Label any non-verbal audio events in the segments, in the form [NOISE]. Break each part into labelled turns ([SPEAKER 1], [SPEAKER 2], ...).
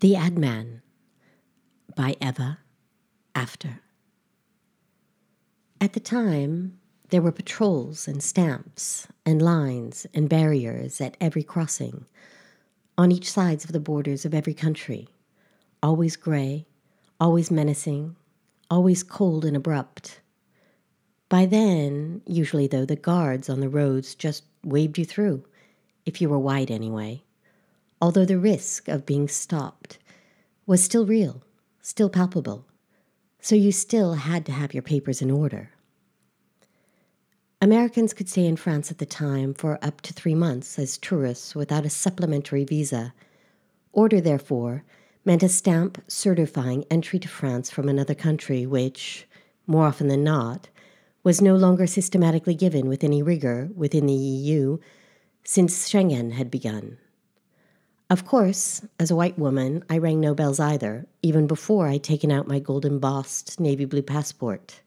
[SPEAKER 1] The Ad Man by Eva After. At the time, there were patrols and stamps and lines and barriers at every crossing, on each sides of the borders of every country, always gray, always menacing, always cold and abrupt. By then, usually though, the guards on the roads just waved you through, if you were white anyway although the risk of being stopped was still real, still palpable, so you still had to have your papers in order. Americans could stay in France at the time for up to three months as tourists without a supplementary visa. Order, therefore, meant a stamp certifying entry to France from another country, which, more often than not, was no longer systematically given with any rigor within the EU since Schengen had begun. Of course, as a white woman, I rang no bells either, even before I'd taken out my gold embossed navy blue passport.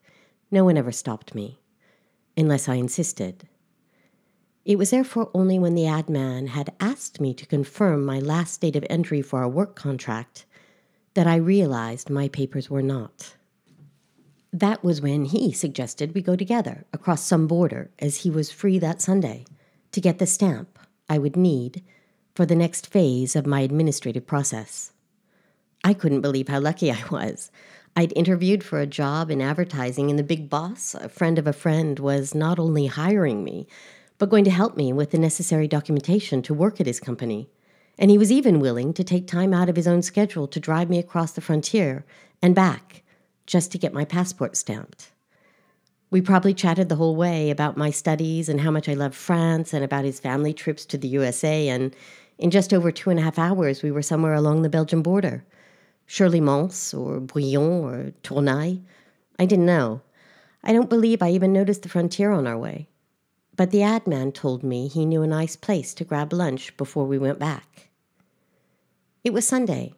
[SPEAKER 1] No one ever stopped me, unless I insisted. It was therefore only when the ad man had asked me to confirm my last date of entry for a work contract that I realized my papers were not. That was when he suggested we go together across some border, as he was free that Sunday, to get the stamp I would need for the next phase of my administrative process. I couldn't believe how lucky I was. I'd interviewed for a job in advertising, and the big boss, a friend of a friend, was not only hiring me, but going to help me with the necessary documentation to work at his company. And he was even willing to take time out of his own schedule to drive me across the frontier and back just to get my passport stamped. We probably chatted the whole way about my studies and how much I love France and about his family trips to the USA and in just over two and a half hours, we were somewhere along the Belgian border. Surely Mons or Bouillon or Tournai. I didn't know. I don't believe I even noticed the frontier on our way. But the ad man told me he knew a nice place to grab lunch before we went back. It was Sunday,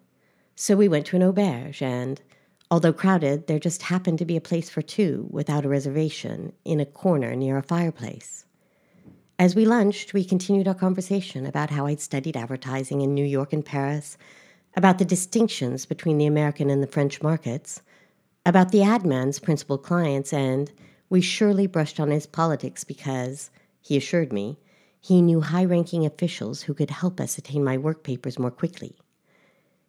[SPEAKER 1] so we went to an auberge, and although crowded, there just happened to be a place for two without a reservation in a corner near a fireplace. As we lunched, we continued our conversation about how I'd studied advertising in New York and Paris, about the distinctions between the American and the French markets, about the ad man's principal clients, and we surely brushed on his politics because, he assured me, he knew high ranking officials who could help us attain my work papers more quickly.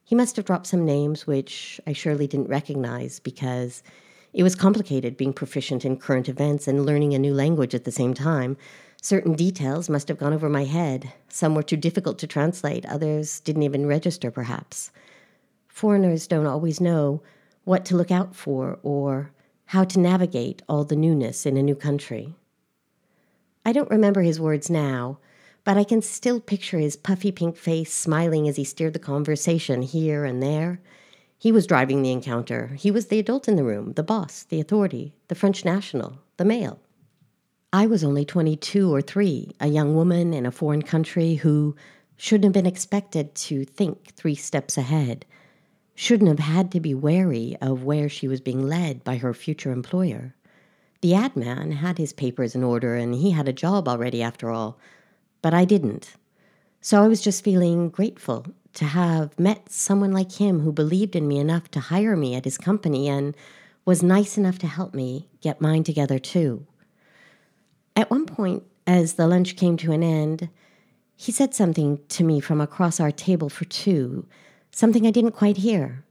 [SPEAKER 1] He must have dropped some names which I surely didn't recognize because it was complicated being proficient in current events and learning a new language at the same time, Certain details must have gone over my head. Some were too difficult to translate, others didn't even register, perhaps. Foreigners don't always know what to look out for or how to navigate all the newness in a new country. I don't remember his words now, but I can still picture his puffy pink face smiling as he steered the conversation here and there. He was driving the encounter. He was the adult in the room, the boss, the authority, the French national, the male. I was only 22 or 3, a young woman in a foreign country who shouldn't have been expected to think three steps ahead, shouldn't have had to be wary of where she was being led by her future employer. The ad man had his papers in order and he had a job already after all, but I didn't. So I was just feeling grateful to have met someone like him who believed in me enough to hire me at his company and was nice enough to help me get mine together too. At one point, as the lunch came to an end, he said something to me from across our table for two, something I didn't quite hear,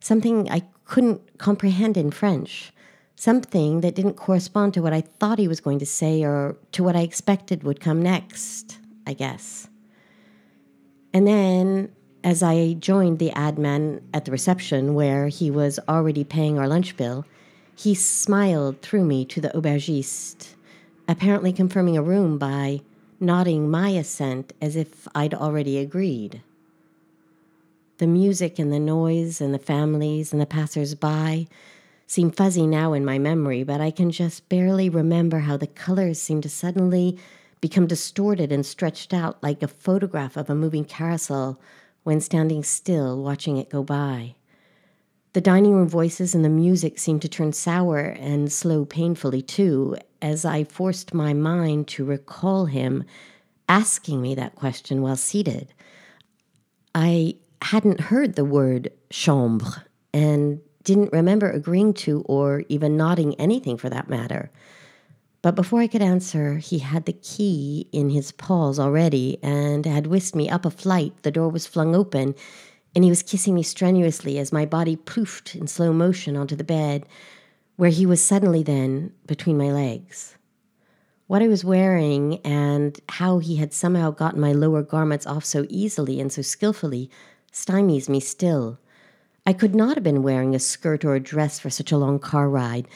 [SPEAKER 1] something I couldn't comprehend in French, something that didn't correspond to what I thought he was going to say or to what I expected would come next, I guess. And then, as I joined the ad man at the reception where he was already paying our lunch bill, he smiled through me to the aubergiste apparently confirming a room by nodding my assent as if I'd already agreed. The music and the noise and the families and the passers by seem fuzzy now in my memory, but I can just barely remember how the colors seemed to suddenly become distorted and stretched out like a photograph of a moving carousel when standing still watching it go by. The dining room voices and the music seemed to turn sour and slow painfully too, as I forced my mind to recall him asking me that question while seated. I hadn't heard the word chambre and didn't remember agreeing to or even nodding anything for that matter. But before I could answer, he had the key in his paws already and had whisked me up a flight. The door was flung open, and he was kissing me strenuously as my body poofed in slow motion onto the bed, where he was suddenly then between my legs. What I was wearing and how he had somehow gotten my lower garments off so easily and so skillfully stymies me still. I could not have been wearing a skirt or a dress for such a long car ride.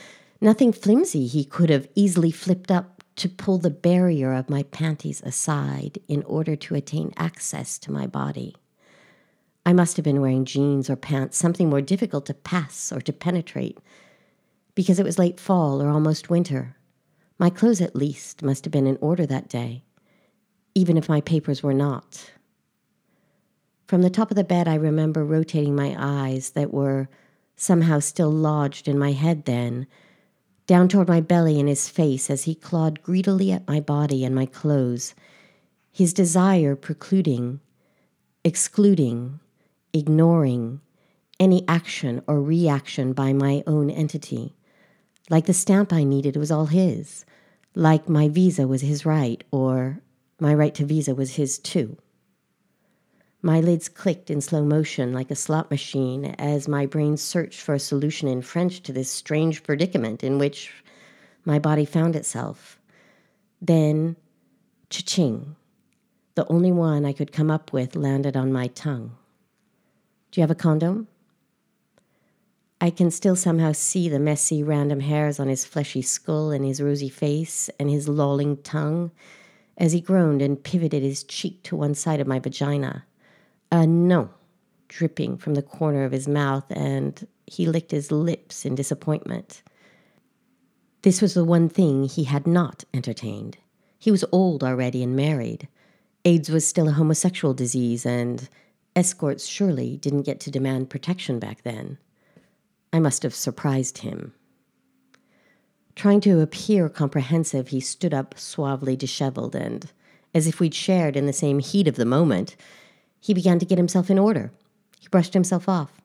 [SPEAKER 1] Nothing flimsy he could have easily flipped up to pull the barrier of my panties aside in order to attain access to my body. I must have been wearing jeans or pants, something more difficult to pass or to penetrate, because it was late fall or almost winter. My clothes, at least, must have been in order that day, even if my papers were not. From the top of the bed, I remember rotating my eyes that were somehow still lodged in my head then, down toward my belly and his face as he clawed greedily at my body and my clothes, his desire precluding, excluding, ignoring any action or reaction by my own entity. Like the stamp I needed was all his, like my visa was his right, or my right to visa was his too. My lids clicked in slow motion like a slot machine as my brain searched for a solution in French to this strange predicament in which my body found itself. Then, cha-ching, the only one I could come up with landed on my tongue. Do you have a condom? I can still somehow see the messy, random hairs on his fleshy skull and his rosy face and his lolling tongue as he groaned and pivoted his cheek to one side of my vagina. Uh, no, dripping from the corner of his mouth, and he licked his lips in disappointment. This was the one thing he had not entertained. He was old already and married. AIDS was still a homosexual disease, and escorts surely didn't get to demand protection back then. I must have surprised him. Trying to appear comprehensive, he stood up suavely disheveled, and, as if we'd shared in the same heat of the moment, he began to get himself in order. He brushed himself off,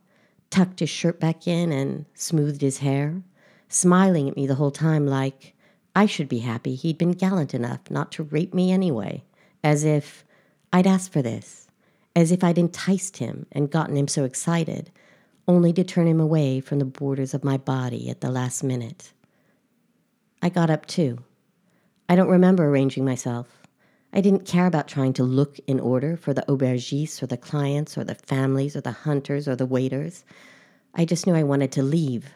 [SPEAKER 1] tucked his shirt back in, and smoothed his hair, smiling at me the whole time like I should be happy he'd been gallant enough not to rape me anyway, as if I'd asked for this, as if I'd enticed him and gotten him so excited, only to turn him away from the borders of my body at the last minute. I got up too. I don't remember arranging myself. I didn't care about trying to look in order for the aubergistes or the clients or the families or the hunters or the waiters. I just knew I wanted to leave.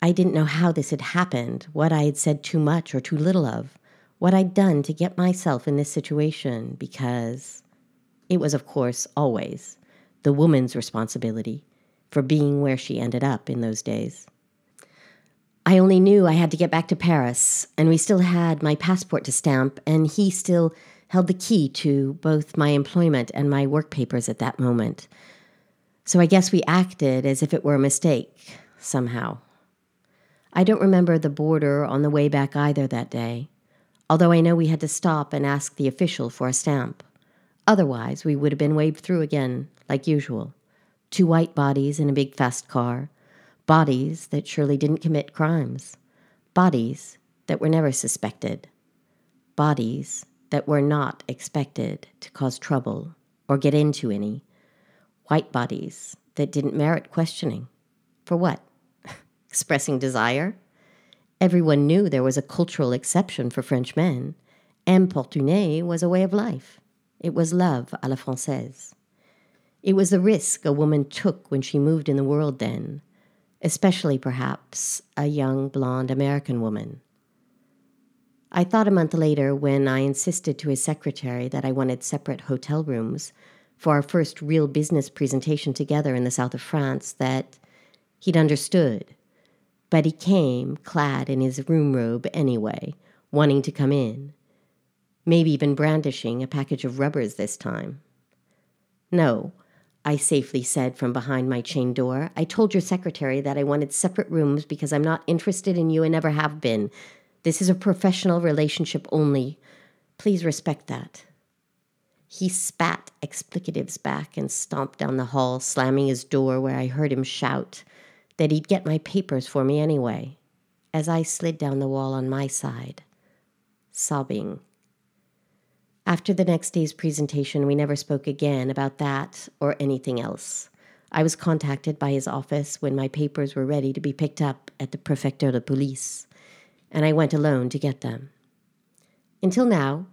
[SPEAKER 1] I didn't know how this had happened, what I had said too much or too little of, what I'd done to get myself in this situation, because it was, of course, always the woman's responsibility for being where she ended up in those days. I only knew I had to get back to Paris, and we still had my passport to stamp, and he still held the key to both my employment and my work papers at that moment. So I guess we acted as if it were a mistake, somehow. I don't remember the border on the way back either that day, although I know we had to stop and ask the official for a stamp. Otherwise, we would have been waved through again, like usual. Two white bodies in a big fast car, bodies that surely didn't commit crimes, bodies that were never suspected, bodies that were not expected to cause trouble or get into any, white bodies that didn't merit questioning. For what? [LAUGHS] Expressing desire? Everyone knew there was a cultural exception for French men. Importuner was a way of life. It was love à la Francaise. It was the risk a woman took when she moved in the world then, especially perhaps a young blonde American woman. I thought a month later, when I insisted to his secretary that I wanted separate hotel rooms for our first real business presentation together in the south of France, that he'd understood. But he came clad in his room robe anyway, wanting to come in, maybe even brandishing a package of rubbers this time. No, I safely said from behind my chain door. I told your secretary that I wanted separate rooms because I'm not interested in you and never have been. This is a professional relationship only. Please respect that. He spat explicatives back and stomped down the hall, slamming his door where I heard him shout that he'd get my papers for me anyway, as I slid down the wall on my side, sobbing. After the next day's presentation, we never spoke again about that or anything else. I was contacted by his office when my papers were ready to be picked up at the Prefecture de Police, and I went alone to get them. Until now,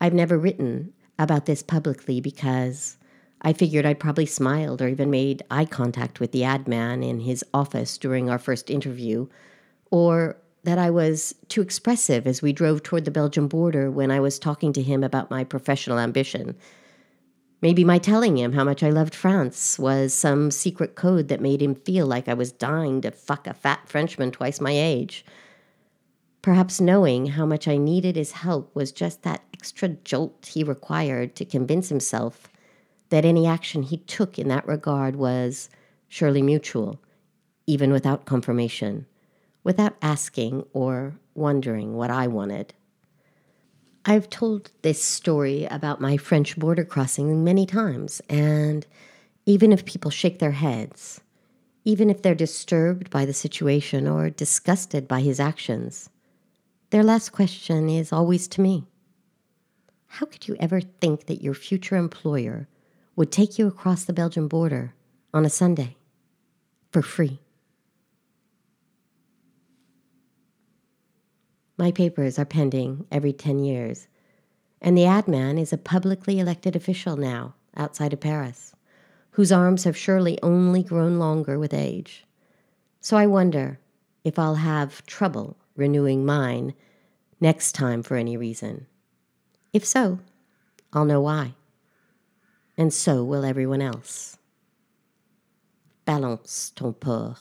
[SPEAKER 1] I've never written about this publicly because I figured I'd probably smiled or even made eye contact with the ad man in his office during our first interview, or that I was too expressive as we drove toward the Belgian border when I was talking to him about my professional ambition Maybe my telling him how much I loved France was some secret code that made him feel like I was dying to fuck a fat Frenchman twice my age. Perhaps knowing how much I needed his help was just that extra jolt he required to convince himself that any action he took in that regard was surely mutual, even without confirmation, without asking or wondering what I wanted. I've told this story about my French border crossing many times, and even if people shake their heads, even if they're disturbed by the situation or disgusted by his actions, their last question is always to me How could you ever think that your future employer would take you across the Belgian border on a Sunday for free? My papers are pending every 10 years, and the ad man is a publicly elected official now outside of Paris, whose arms have surely only grown longer with age. So I wonder if I'll have trouble renewing mine next time for any reason. If so, I'll know why. And so will everyone else. Balance ton porc.